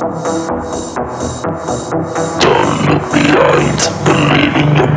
Don't look behind, believe in the